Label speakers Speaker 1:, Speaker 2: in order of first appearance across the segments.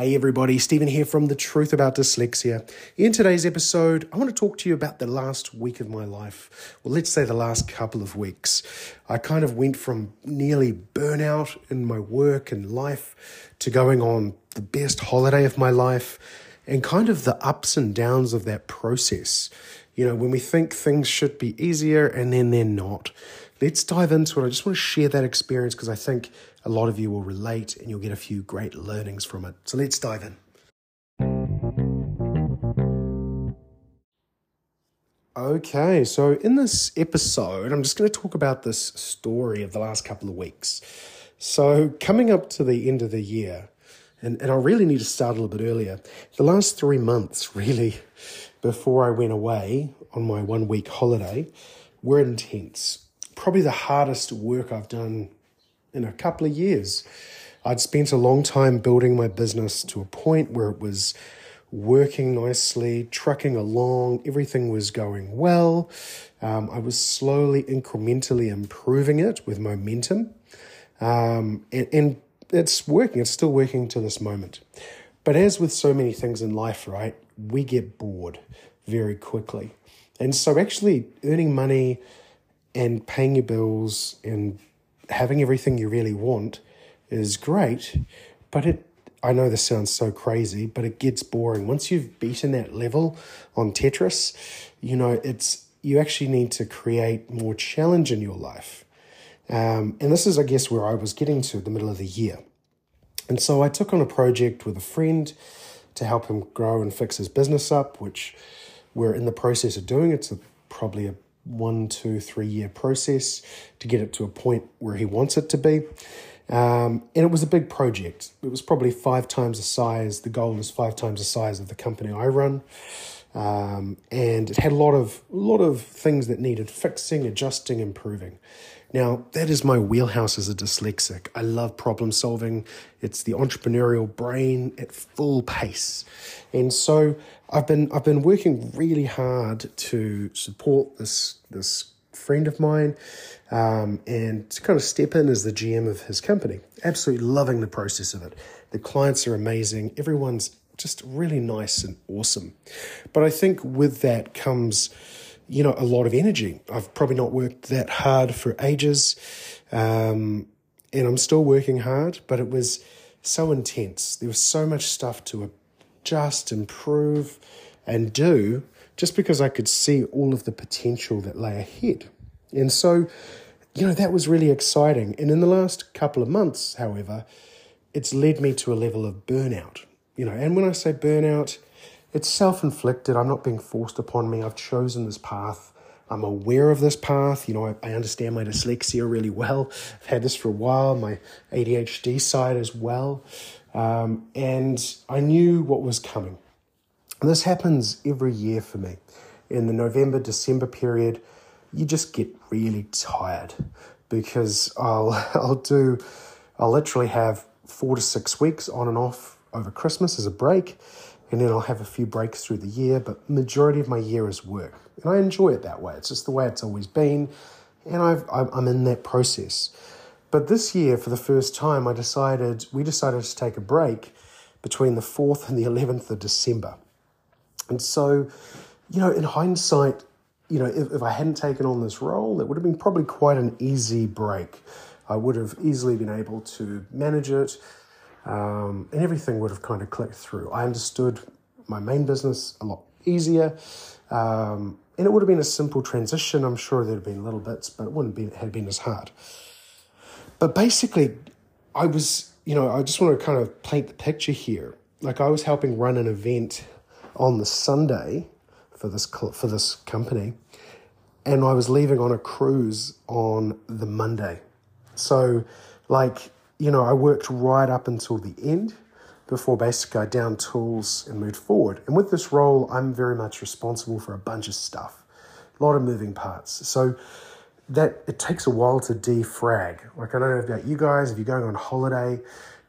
Speaker 1: Hey everybody, Stephen here from The Truth About Dyslexia. In today's episode, I want to talk to you about the last week of my life. Well, let's say the last couple of weeks. I kind of went from nearly burnout in my work and life to going on the best holiday of my life and kind of the ups and downs of that process. You know, when we think things should be easier and then they're not. Let's dive into it. I just want to share that experience because I think a lot of you will relate and you'll get a few great learnings from it. So let's dive in. Okay, so in this episode, I'm just going to talk about this story of the last couple of weeks. So, coming up to the end of the year, and, and I really need to start a little bit earlier. The last three months, really, before I went away on my one week holiday, were intense. Probably the hardest work I've done in a couple of years. I'd spent a long time building my business to a point where it was working nicely, trucking along, everything was going well. Um, I was slowly, incrementally improving it with momentum. Um, and, and it's working, it's still working to this moment. But as with so many things in life, right, we get bored very quickly. And so, actually, earning money and paying your bills and having everything you really want is great, but it I know this sounds so crazy, but it gets boring. Once you've beaten that level on Tetris, you know, it's you actually need to create more challenge in your life. Um, and this is, I guess, where I was getting to the middle of the year. And so I took on a project with a friend to help him grow and fix his business up, which we're in the process of doing. It's a, probably a one, two, three year process to get it to a point where he wants it to be. Um, and it was a big project. It was probably five times the size. The goal is five times the size of the company I run. Um, and it had a lot of a lot of things that needed fixing, adjusting, improving. Now, that is my wheelhouse as a dyslexic. I love problem solving. It's the entrepreneurial brain at full pace. And so I've been I've been working really hard to support this this friend of mine um, and to kind of step in as the GM of his company. Absolutely loving the process of it. The clients are amazing. Everyone's just really nice and awesome. But I think with that comes you know, a lot of energy. I've probably not worked that hard for ages, um, and I'm still working hard, but it was so intense. There was so much stuff to adjust, improve, and do just because I could see all of the potential that lay ahead. And so, you know, that was really exciting. And in the last couple of months, however, it's led me to a level of burnout. You know, and when I say burnout, it's self inflicted. I'm not being forced upon me. I've chosen this path. I'm aware of this path. You know, I, I, understand my dyslexia really well. I've had this for a while, my ADHD side as well. Um, and I knew what was coming. And this happens every year for me. In the November, December period, you just get really tired because I'll, I'll do, I'll literally have four to six weeks on and off over Christmas as a break and then I'll have a few breaks through the year, but majority of my year is work. And I enjoy it that way. It's just the way it's always been, and I've, I'm in that process. But this year, for the first time, I decided, we decided to take a break between the 4th and the 11th of December. And so, you know, in hindsight, you know, if, if I hadn't taken on this role, it would have been probably quite an easy break. I would have easily been able to manage it um, and everything would have kind of clicked through. I understood my main business a lot easier, um, and it would have been a simple transition. I'm sure there'd have been little bits, but it wouldn't be have been as hard. But basically, I was, you know, I just want to kind of paint the picture here. Like I was helping run an event on the Sunday for this for this company, and I was leaving on a cruise on the Monday. So, like you know, I worked right up until the end before basically I down tools and moved forward. And with this role, I'm very much responsible for a bunch of stuff, a lot of moving parts. So that it takes a while to defrag. Like I don't know about you guys, if you're going on holiday,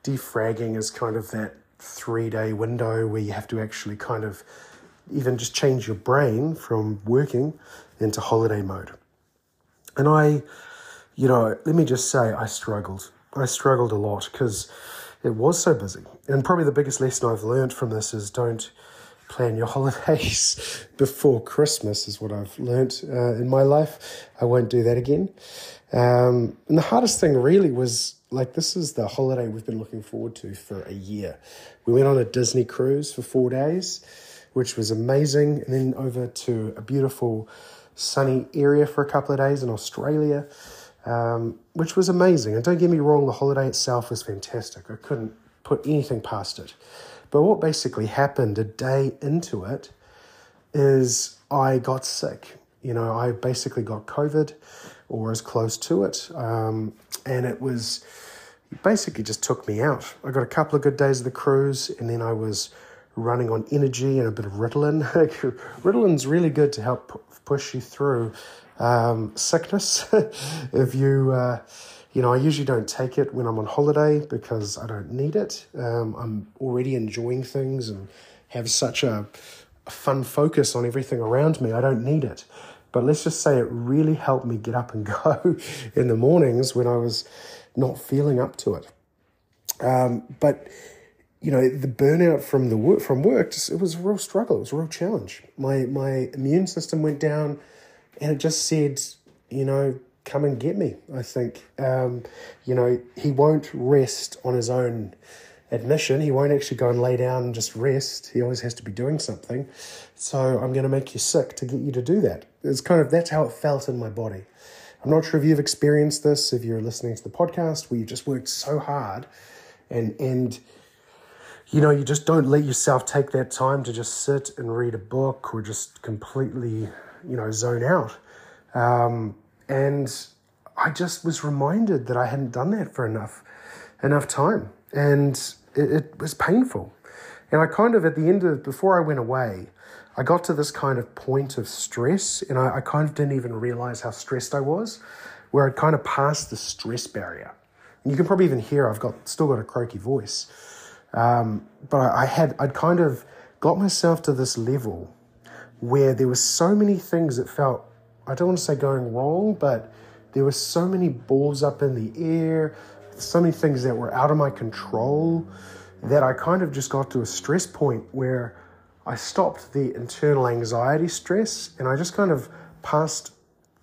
Speaker 1: defragging is kind of that three day window where you have to actually kind of even just change your brain from working into holiday mode. And I, you know, let me just say, I struggled. I struggled a lot because, it was so busy. And probably the biggest lesson I've learned from this is don't plan your holidays before Christmas, is what I've learned uh, in my life. I won't do that again. Um, and the hardest thing really was like, this is the holiday we've been looking forward to for a year. We went on a Disney cruise for four days, which was amazing, and then over to a beautiful sunny area for a couple of days in Australia. Um, which was amazing. And don't get me wrong, the holiday itself was fantastic. I couldn't put anything past it. But what basically happened a day into it is I got sick. You know, I basically got COVID or as close to it. Um, and it was it basically just took me out. I got a couple of good days of the cruise and then I was running on energy and a bit of Ritalin. Ritalin's really good to help push you through um, sickness. if you, uh, you know, I usually don't take it when I'm on holiday because I don't need it. Um, I'm already enjoying things and have such a, a fun focus on everything around me. I don't need it. But let's just say it really helped me get up and go in the mornings when I was not feeling up to it. Um, but you know, the burnout from the work from work, just, it was a real struggle. It was a real challenge. My my immune system went down, and it just said, you know, come and get me. I think, um, you know, he won't rest on his own admission. He won't actually go and lay down and just rest. He always has to be doing something. So I'm going to make you sick to get you to do that. It's kind of that's how it felt in my body. I'm not sure if you've experienced this, if you're listening to the podcast where you've just worked so hard and and you know, you just don't let yourself take that time to just sit and read a book or just completely, you know, zone out. Um, and I just was reminded that I hadn't done that for enough enough time, and it, it was painful. And I kind of at the end of before I went away, I got to this kind of point of stress, and I, I kind of didn't even realize how stressed I was, where I'd kind of passed the stress barrier. And you can probably even hear I've got still got a croaky voice. Um, but I, I had I'd kind of got myself to this level where there were so many things that felt I don't want to say going wrong, but there were so many balls up in the air, so many things that were out of my control that I kind of just got to a stress point where I stopped the internal anxiety stress and I just kind of passed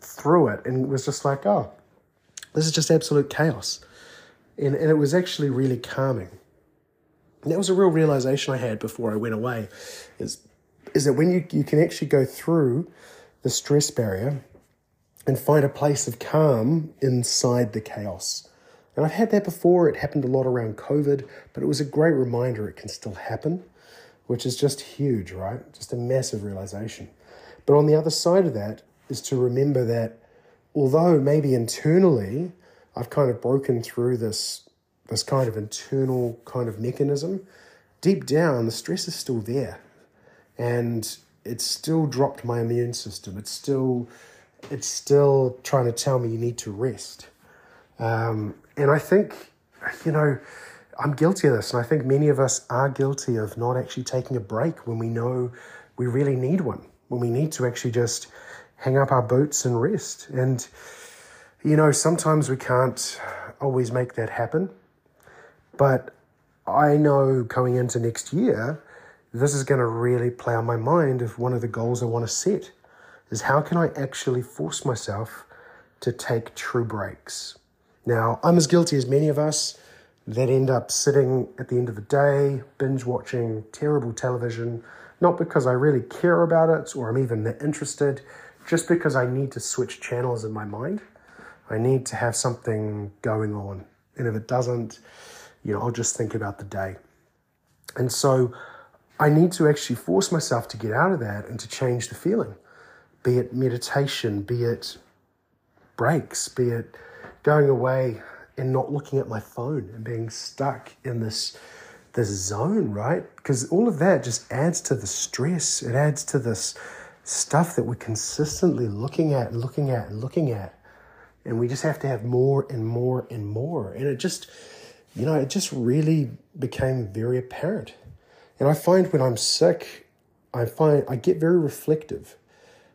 Speaker 1: through it and was just like, oh, this is just absolute chaos. And, and it was actually really calming. And that was a real realization I had before I went away is, is that when you, you can actually go through the stress barrier and find a place of calm inside the chaos. And I've had that before. It happened a lot around COVID, but it was a great reminder it can still happen, which is just huge, right? Just a massive realization. But on the other side of that is to remember that although maybe internally I've kind of broken through this this kind of internal kind of mechanism, deep down the stress is still there. And it's still dropped my immune system. It's still it's still trying to tell me you need to rest. Um, and I think, you know, I'm guilty of this, and I think many of us are guilty of not actually taking a break when we know we really need one, when we need to actually just hang up our boots and rest. And, you know, sometimes we can't always make that happen. But I know going into next year, this is going to really play on my mind if one of the goals I want to set is how can I actually force myself to take true breaks? Now, I'm as guilty as many of us that end up sitting at the end of the day, binge watching terrible television, not because I really care about it or I'm even interested, just because I need to switch channels in my mind. I need to have something going on. And if it doesn't, you know, I'll just think about the day. And so I need to actually force myself to get out of that and to change the feeling, be it meditation, be it breaks, be it going away and not looking at my phone and being stuck in this this zone, right? Because all of that just adds to the stress. It adds to this stuff that we're consistently looking at and looking at and looking at. And we just have to have more and more and more. And it just, you know, it just really became very apparent and I find when I'm sick, I find I get very reflective.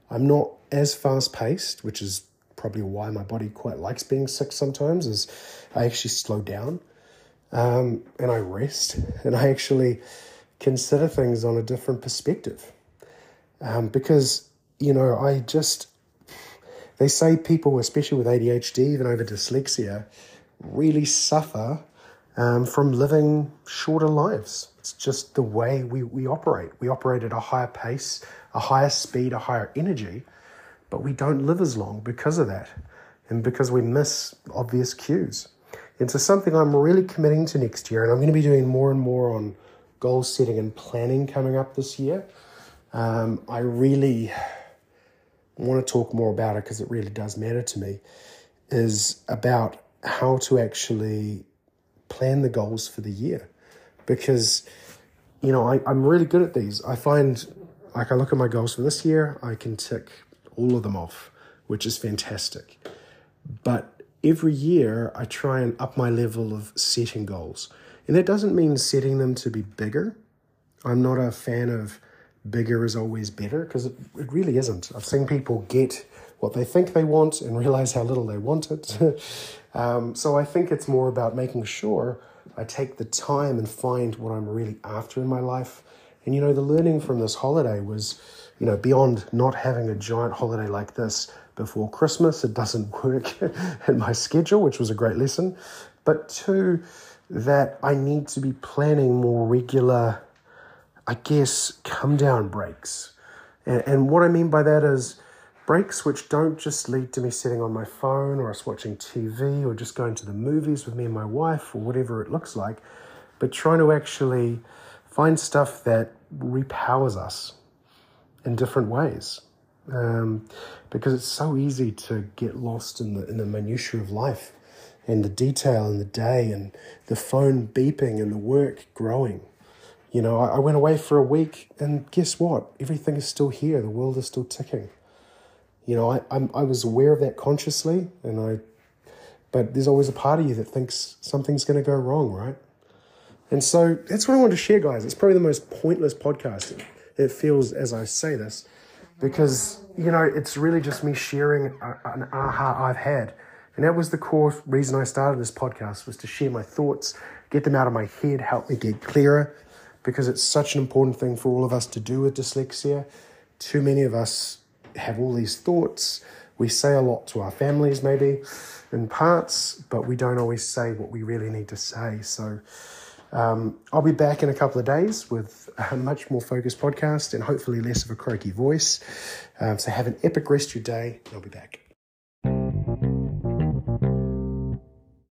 Speaker 1: I'm not as fast paced, which is probably why my body quite likes being sick sometimes, is I actually slow down. um, and I rest and I actually consider things on a different perspective. Um, because, you know, I just, they say people, especially with ADHD, even over dyslexia, really suffer um, from living shorter lives. It's just the way we, we operate. We operate at a higher pace, a higher speed, a higher energy, but we don't live as long because of that and because we miss obvious cues. And so, something I'm really committing to next year, and I'm going to be doing more and more on goal setting and planning coming up this year. Um, I really want to talk more about it because it really does matter to me, is about how to actually plan the goals for the year. Because, you know, I, I'm really good at these. I find, like, I look at my goals for this year, I can tick all of them off, which is fantastic. But every year, I try and up my level of setting goals. And that doesn't mean setting them to be bigger. I'm not a fan of bigger is always better because it, it really isn't. I've seen people get what they think they want and realize how little they want it. um, so I think it's more about making sure I take the time and find what I'm really after in my life. And you know, the learning from this holiday was, you know, beyond not having a giant holiday like this before Christmas, it doesn't work in my schedule, which was a great lesson. But two, that I need to be planning more regular, I guess, come down breaks. And, and what I mean by that is, breaks which don't just lead to me sitting on my phone or us watching TV or just going to the movies with me and my wife or whatever it looks like, but trying to actually find stuff that repowers us in different ways. Um, because it's so easy to get lost in the in the minutiae of life and the detail and the day and the phone beeping and the work growing. You know, I, I went away for a week and guess what? Everything is still here. The world is still ticking you know, I, I'm, I was aware of that consciously, and I, but there's always a part of you that thinks something's going to go wrong, right? And so that's what I want to share, guys. It's probably the most pointless podcast. It feels as I say this, because you know it's really just me sharing an aha I've had, and that was the core reason I started this podcast was to share my thoughts, get them out of my head, help me get clearer, because it's such an important thing for all of us to do with dyslexia. Too many of us have all these thoughts. We say a lot to our families, maybe in parts, but we don't always say what we really need to say. So um, I'll be back in a couple of days with a much more focused podcast and hopefully less of a croaky voice. Um, so have an epic rest of your day, I'll be back.